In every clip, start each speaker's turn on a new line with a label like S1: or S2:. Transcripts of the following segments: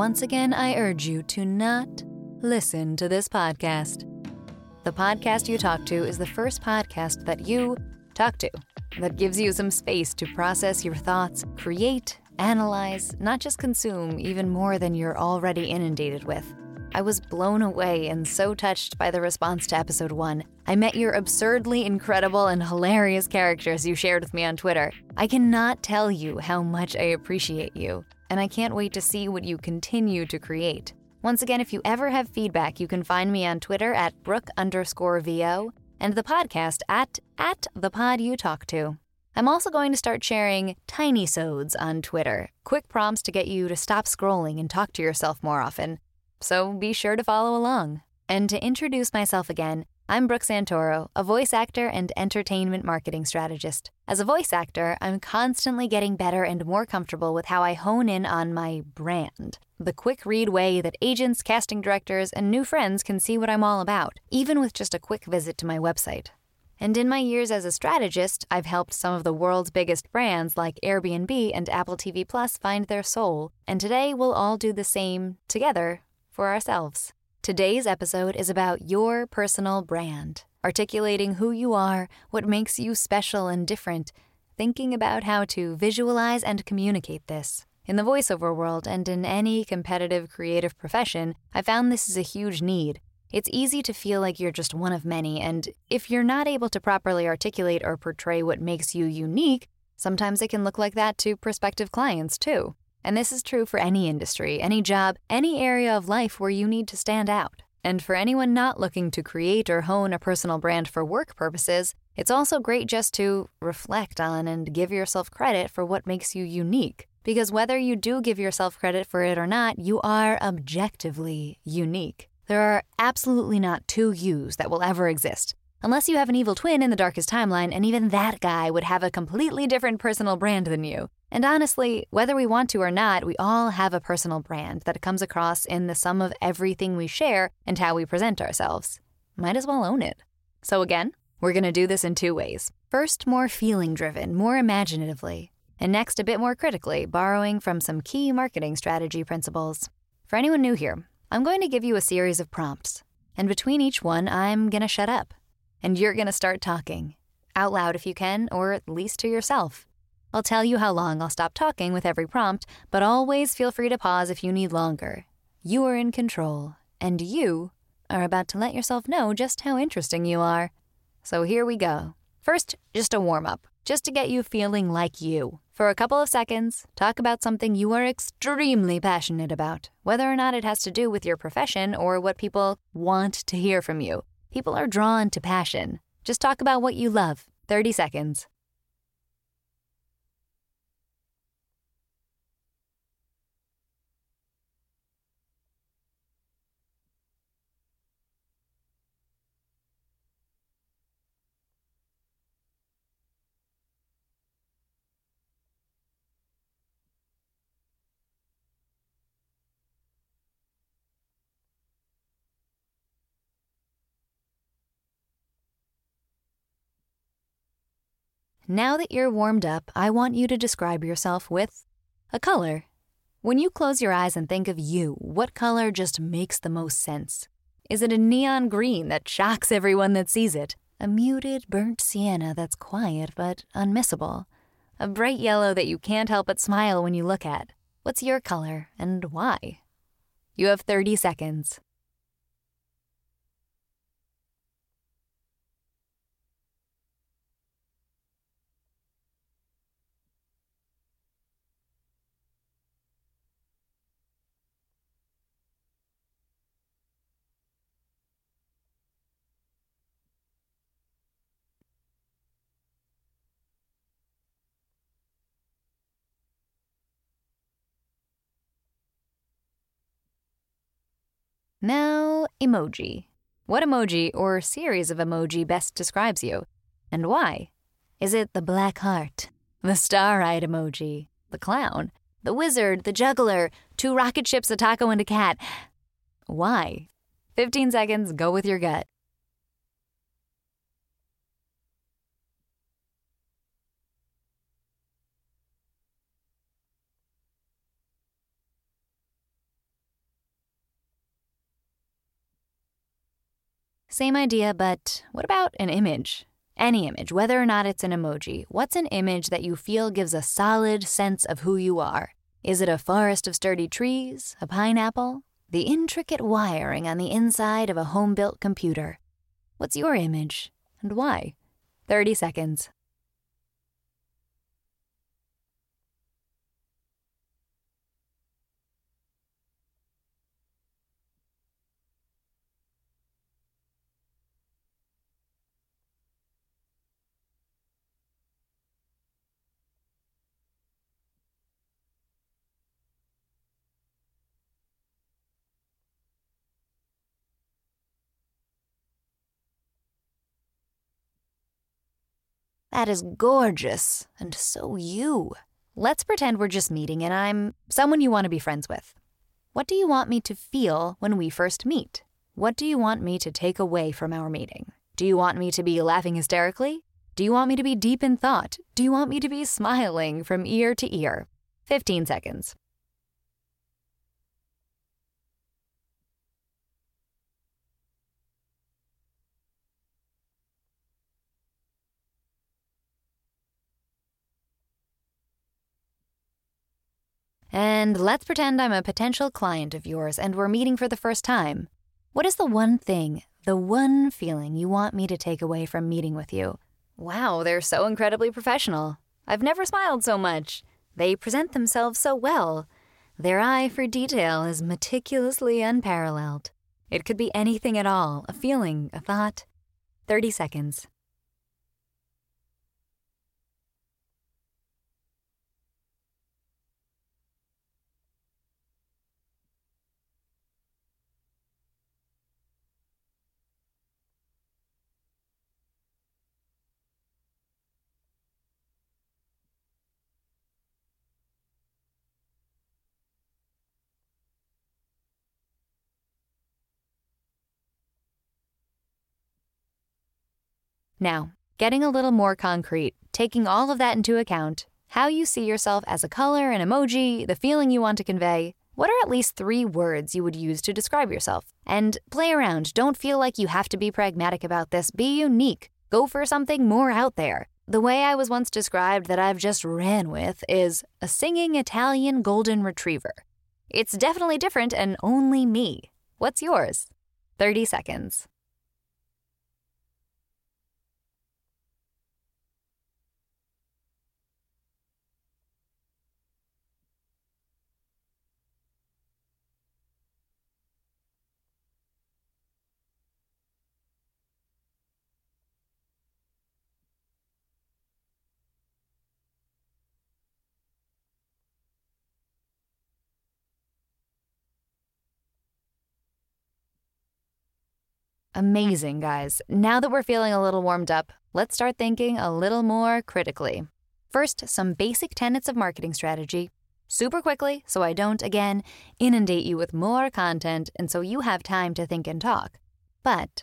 S1: once again I urge you to not listen to this podcast. The podcast you talk to is the first podcast that you talk to that gives you some space to process your thoughts, create, analyze, not just consume even more than you're already inundated with. I was blown away and so touched by the response to episode one. I met your absurdly incredible and hilarious characters you shared with me on Twitter. I cannot tell you how much I appreciate you, and I can't wait to see what you continue to create. Once again, if you ever have feedback, you can find me on Twitter at Brooke underscore VO and the podcast at, at the pod you talk to. I'm also going to start sharing tiny sods on Twitter, quick prompts to get you to stop scrolling and talk to yourself more often so be sure to follow along. And to introduce myself again, I'm Brooke Santoro, a voice actor and entertainment marketing strategist. As a voice actor, I'm constantly getting better and more comfortable with how I hone in on my brand. The quick read way that agents, casting directors, and new friends can see what I'm all about, even with just a quick visit to my website. And in my years as a strategist, I've helped some of the world's biggest brands like Airbnb and Apple TV Plus find their soul. And today we'll all do the same together for ourselves. Today's episode is about your personal brand, articulating who you are, what makes you special and different, thinking about how to visualize and communicate this. In the voiceover world and in any competitive creative profession, I found this is a huge need. It's easy to feel like you're just one of many, and if you're not able to properly articulate or portray what makes you unique, sometimes it can look like that to prospective clients too. And this is true for any industry, any job, any area of life where you need to stand out. And for anyone not looking to create or hone a personal brand for work purposes, it's also great just to reflect on and give yourself credit for what makes you unique. Because whether you do give yourself credit for it or not, you are objectively unique. There are absolutely not two yous that will ever exist. Unless you have an evil twin in the darkest timeline, and even that guy would have a completely different personal brand than you. And honestly, whether we want to or not, we all have a personal brand that comes across in the sum of everything we share and how we present ourselves. Might as well own it. So, again, we're going to do this in two ways. First, more feeling driven, more imaginatively. And next, a bit more critically, borrowing from some key marketing strategy principles. For anyone new here, I'm going to give you a series of prompts. And between each one, I'm going to shut up. And you're going to start talking. Out loud if you can, or at least to yourself. I'll tell you how long I'll stop talking with every prompt, but always feel free to pause if you need longer. You are in control, and you are about to let yourself know just how interesting you are. So here we go. First, just a warm up, just to get you feeling like you. For a couple of seconds, talk about something you are extremely passionate about, whether or not it has to do with your profession or what people want to hear from you. People are drawn to passion. Just talk about what you love. 30 seconds. Now that you're warmed up, I want you to describe yourself with a color. When you close your eyes and think of you, what color just makes the most sense? Is it a neon green that shocks everyone that sees it? A muted burnt sienna that's quiet but unmissable? A bright yellow that you can't help but smile when you look at? What's your color and why? You have 30 seconds. Now, emoji. What emoji or series of emoji best describes you? And why? Is it the black heart, the star eyed emoji, the clown, the wizard, the juggler, two rocket ships, a taco, and a cat? Why? 15 seconds, go with your gut. Same idea, but what about an image? Any image, whether or not it's an emoji. What's an image that you feel gives a solid sense of who you are? Is it a forest of sturdy trees, a pineapple, the intricate wiring on the inside of a home built computer? What's your image and why? 30 seconds. That is gorgeous and so you. Let's pretend we're just meeting and I'm someone you want to be friends with. What do you want me to feel when we first meet? What do you want me to take away from our meeting? Do you want me to be laughing hysterically? Do you want me to be deep in thought? Do you want me to be smiling from ear to ear? 15 seconds. And let's pretend I'm a potential client of yours and we're meeting for the first time. What is the one thing, the one feeling you want me to take away from meeting with you? Wow, they're so incredibly professional. I've never smiled so much. They present themselves so well. Their eye for detail is meticulously unparalleled. It could be anything at all a feeling, a thought. 30 seconds. Now, getting a little more concrete, taking all of that into account, how you see yourself as a color, an emoji, the feeling you want to convey, what are at least three words you would use to describe yourself? And play around. Don't feel like you have to be pragmatic about this. Be unique. Go for something more out there. The way I was once described that I've just ran with is a singing Italian golden retriever. It's definitely different and only me. What's yours? 30 seconds. Amazing, guys. Now that we're feeling a little warmed up, let's start thinking a little more critically. First, some basic tenets of marketing strategy, super quickly, so I don't, again, inundate you with more content and so you have time to think and talk. But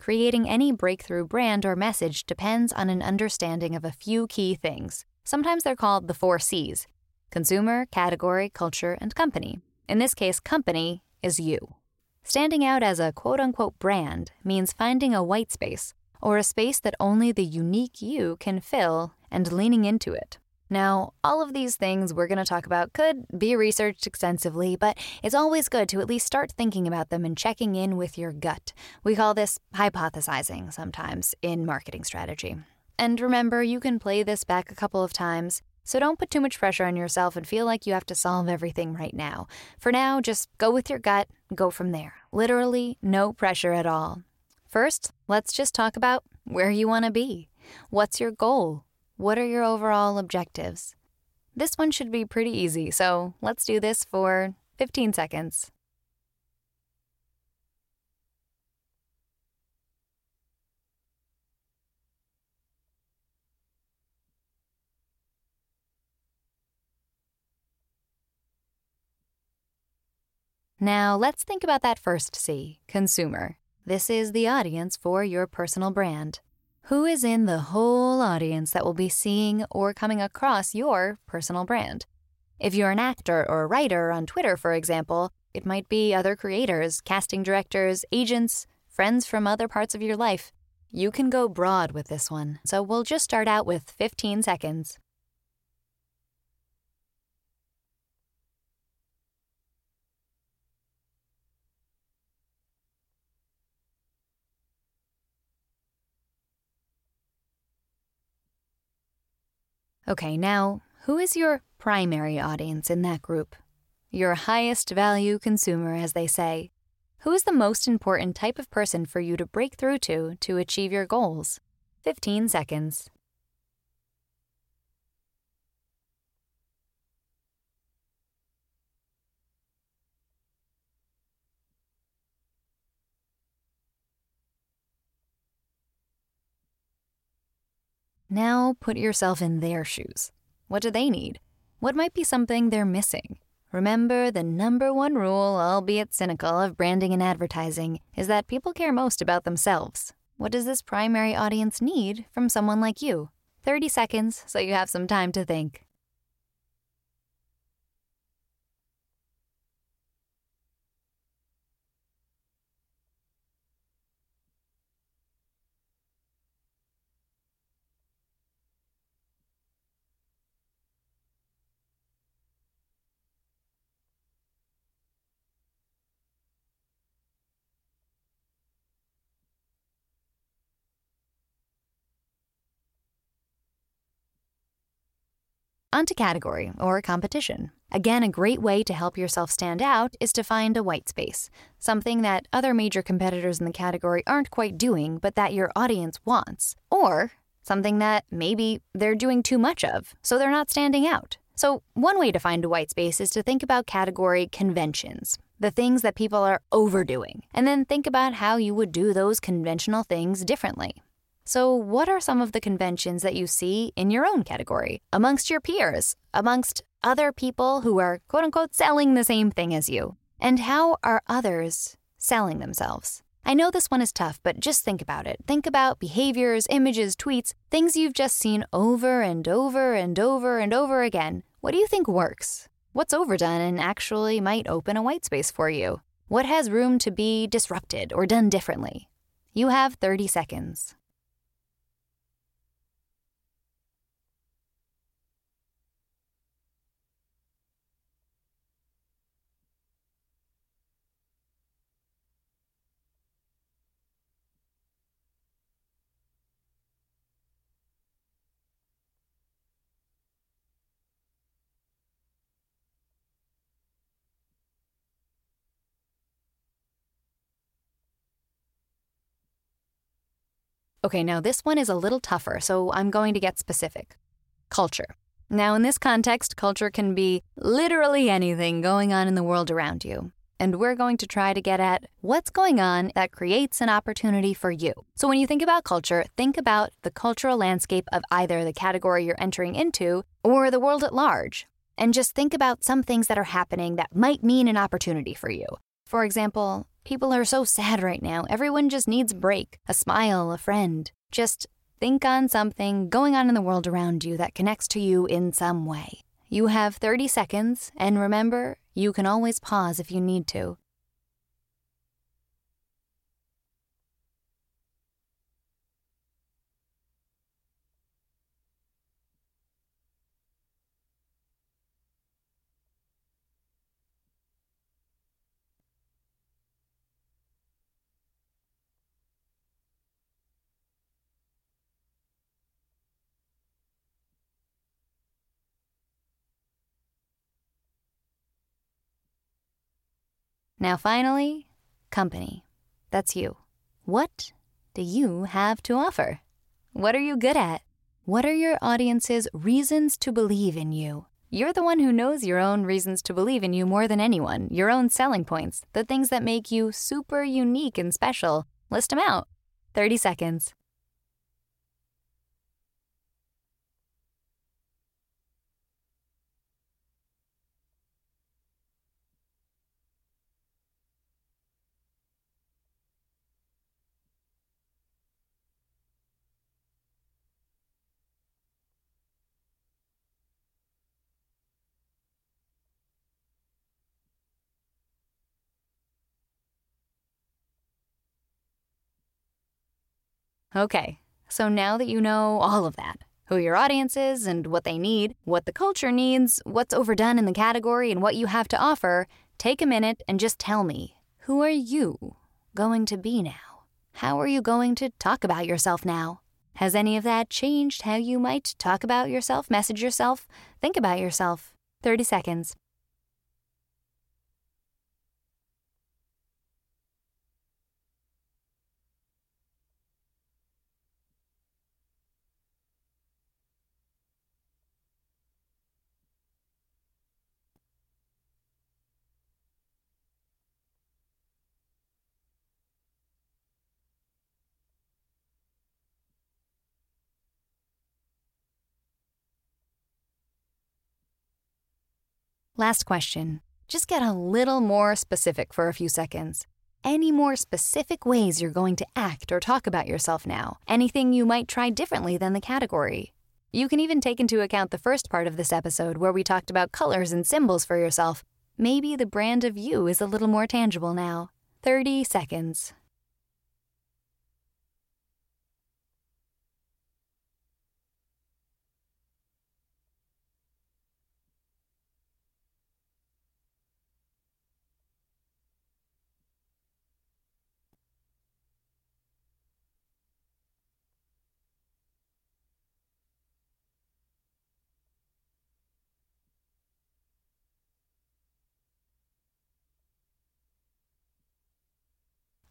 S1: creating any breakthrough brand or message depends on an understanding of a few key things. Sometimes they're called the four C's consumer, category, culture, and company. In this case, company is you. Standing out as a quote unquote brand means finding a white space, or a space that only the unique you can fill, and leaning into it. Now, all of these things we're going to talk about could be researched extensively, but it's always good to at least start thinking about them and checking in with your gut. We call this hypothesizing sometimes in marketing strategy. And remember, you can play this back a couple of times so don't put too much pressure on yourself and feel like you have to solve everything right now. For now, just go with your gut, go from there. Literally, no pressure at all. First, let's just talk about where you want to be. What's your goal? What are your overall objectives? This one should be pretty easy, so let's do this for 15 seconds. Now, let's think about that first C consumer. This is the audience for your personal brand. Who is in the whole audience that will be seeing or coming across your personal brand? If you're an actor or a writer on Twitter, for example, it might be other creators, casting directors, agents, friends from other parts of your life. You can go broad with this one, so we'll just start out with 15 seconds. Okay, now, who is your primary audience in that group? Your highest value consumer, as they say. Who is the most important type of person for you to break through to to achieve your goals? 15 seconds. Now put yourself in their shoes. What do they need? What might be something they're missing? Remember, the number one rule, albeit cynical, of branding and advertising is that people care most about themselves. What does this primary audience need from someone like you? 30 seconds so you have some time to think. Onto category or competition. Again, a great way to help yourself stand out is to find a white space, something that other major competitors in the category aren't quite doing, but that your audience wants, or something that maybe they're doing too much of, so they're not standing out. So, one way to find a white space is to think about category conventions, the things that people are overdoing, and then think about how you would do those conventional things differently. So, what are some of the conventions that you see in your own category, amongst your peers, amongst other people who are quote unquote selling the same thing as you? And how are others selling themselves? I know this one is tough, but just think about it. Think about behaviors, images, tweets, things you've just seen over and over and over and over again. What do you think works? What's overdone and actually might open a white space for you? What has room to be disrupted or done differently? You have 30 seconds. Okay, now this one is a little tougher, so I'm going to get specific. Culture. Now, in this context, culture can be literally anything going on in the world around you. And we're going to try to get at what's going on that creates an opportunity for you. So, when you think about culture, think about the cultural landscape of either the category you're entering into or the world at large. And just think about some things that are happening that might mean an opportunity for you. For example, People are so sad right now. Everyone just needs a break, a smile, a friend. Just think on something going on in the world around you that connects to you in some way. You have 30 seconds, and remember, you can always pause if you need to. Now, finally, company. That's you. What do you have to offer? What are you good at? What are your audience's reasons to believe in you? You're the one who knows your own reasons to believe in you more than anyone, your own selling points, the things that make you super unique and special. List them out. 30 seconds. Okay, so now that you know all of that, who your audience is and what they need, what the culture needs, what's overdone in the category, and what you have to offer, take a minute and just tell me who are you going to be now? How are you going to talk about yourself now? Has any of that changed how you might talk about yourself, message yourself, think about yourself? 30 seconds. Last question. Just get a little more specific for a few seconds. Any more specific ways you're going to act or talk about yourself now? Anything you might try differently than the category? You can even take into account the first part of this episode where we talked about colors and symbols for yourself. Maybe the brand of you is a little more tangible now. 30 seconds.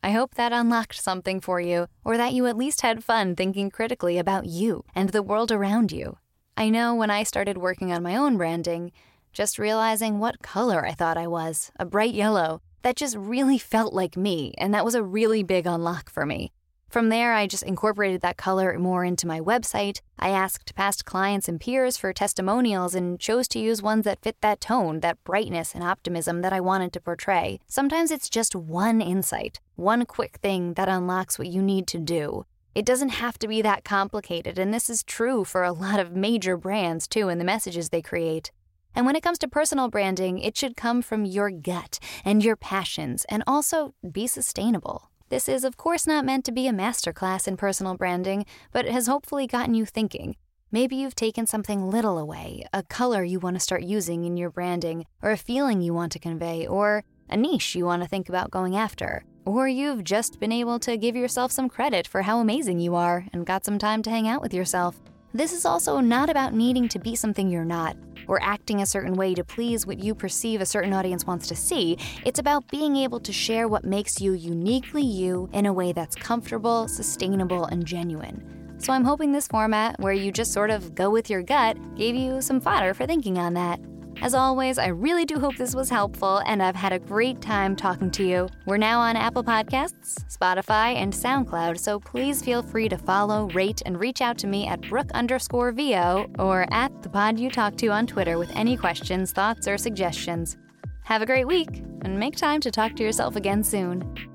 S1: I hope that unlocked something for you, or that you at least had fun thinking critically about you and the world around you. I know when I started working on my own branding, just realizing what color I thought I was, a bright yellow, that just really felt like me, and that was a really big unlock for me. From there, I just incorporated that color more into my website. I asked past clients and peers for testimonials and chose to use ones that fit that tone, that brightness and optimism that I wanted to portray. Sometimes it's just one insight, one quick thing that unlocks what you need to do. It doesn't have to be that complicated, and this is true for a lot of major brands too in the messages they create. And when it comes to personal branding, it should come from your gut and your passions and also be sustainable. This is, of course, not meant to be a masterclass in personal branding, but it has hopefully gotten you thinking. Maybe you've taken something little away, a color you want to start using in your branding, or a feeling you want to convey, or a niche you want to think about going after. Or you've just been able to give yourself some credit for how amazing you are and got some time to hang out with yourself. This is also not about needing to be something you're not or acting a certain way to please what you perceive a certain audience wants to see. It's about being able to share what makes you uniquely you in a way that's comfortable, sustainable, and genuine. So I'm hoping this format, where you just sort of go with your gut, gave you some fodder for thinking on that. As always, I really do hope this was helpful, and I've had a great time talking to you. We're now on Apple Podcasts, Spotify, and SoundCloud, so please feel free to follow, rate, and reach out to me at Brooke underscore VO or at the pod you talk to on Twitter with any questions, thoughts, or suggestions. Have a great week, and make time to talk to yourself again soon.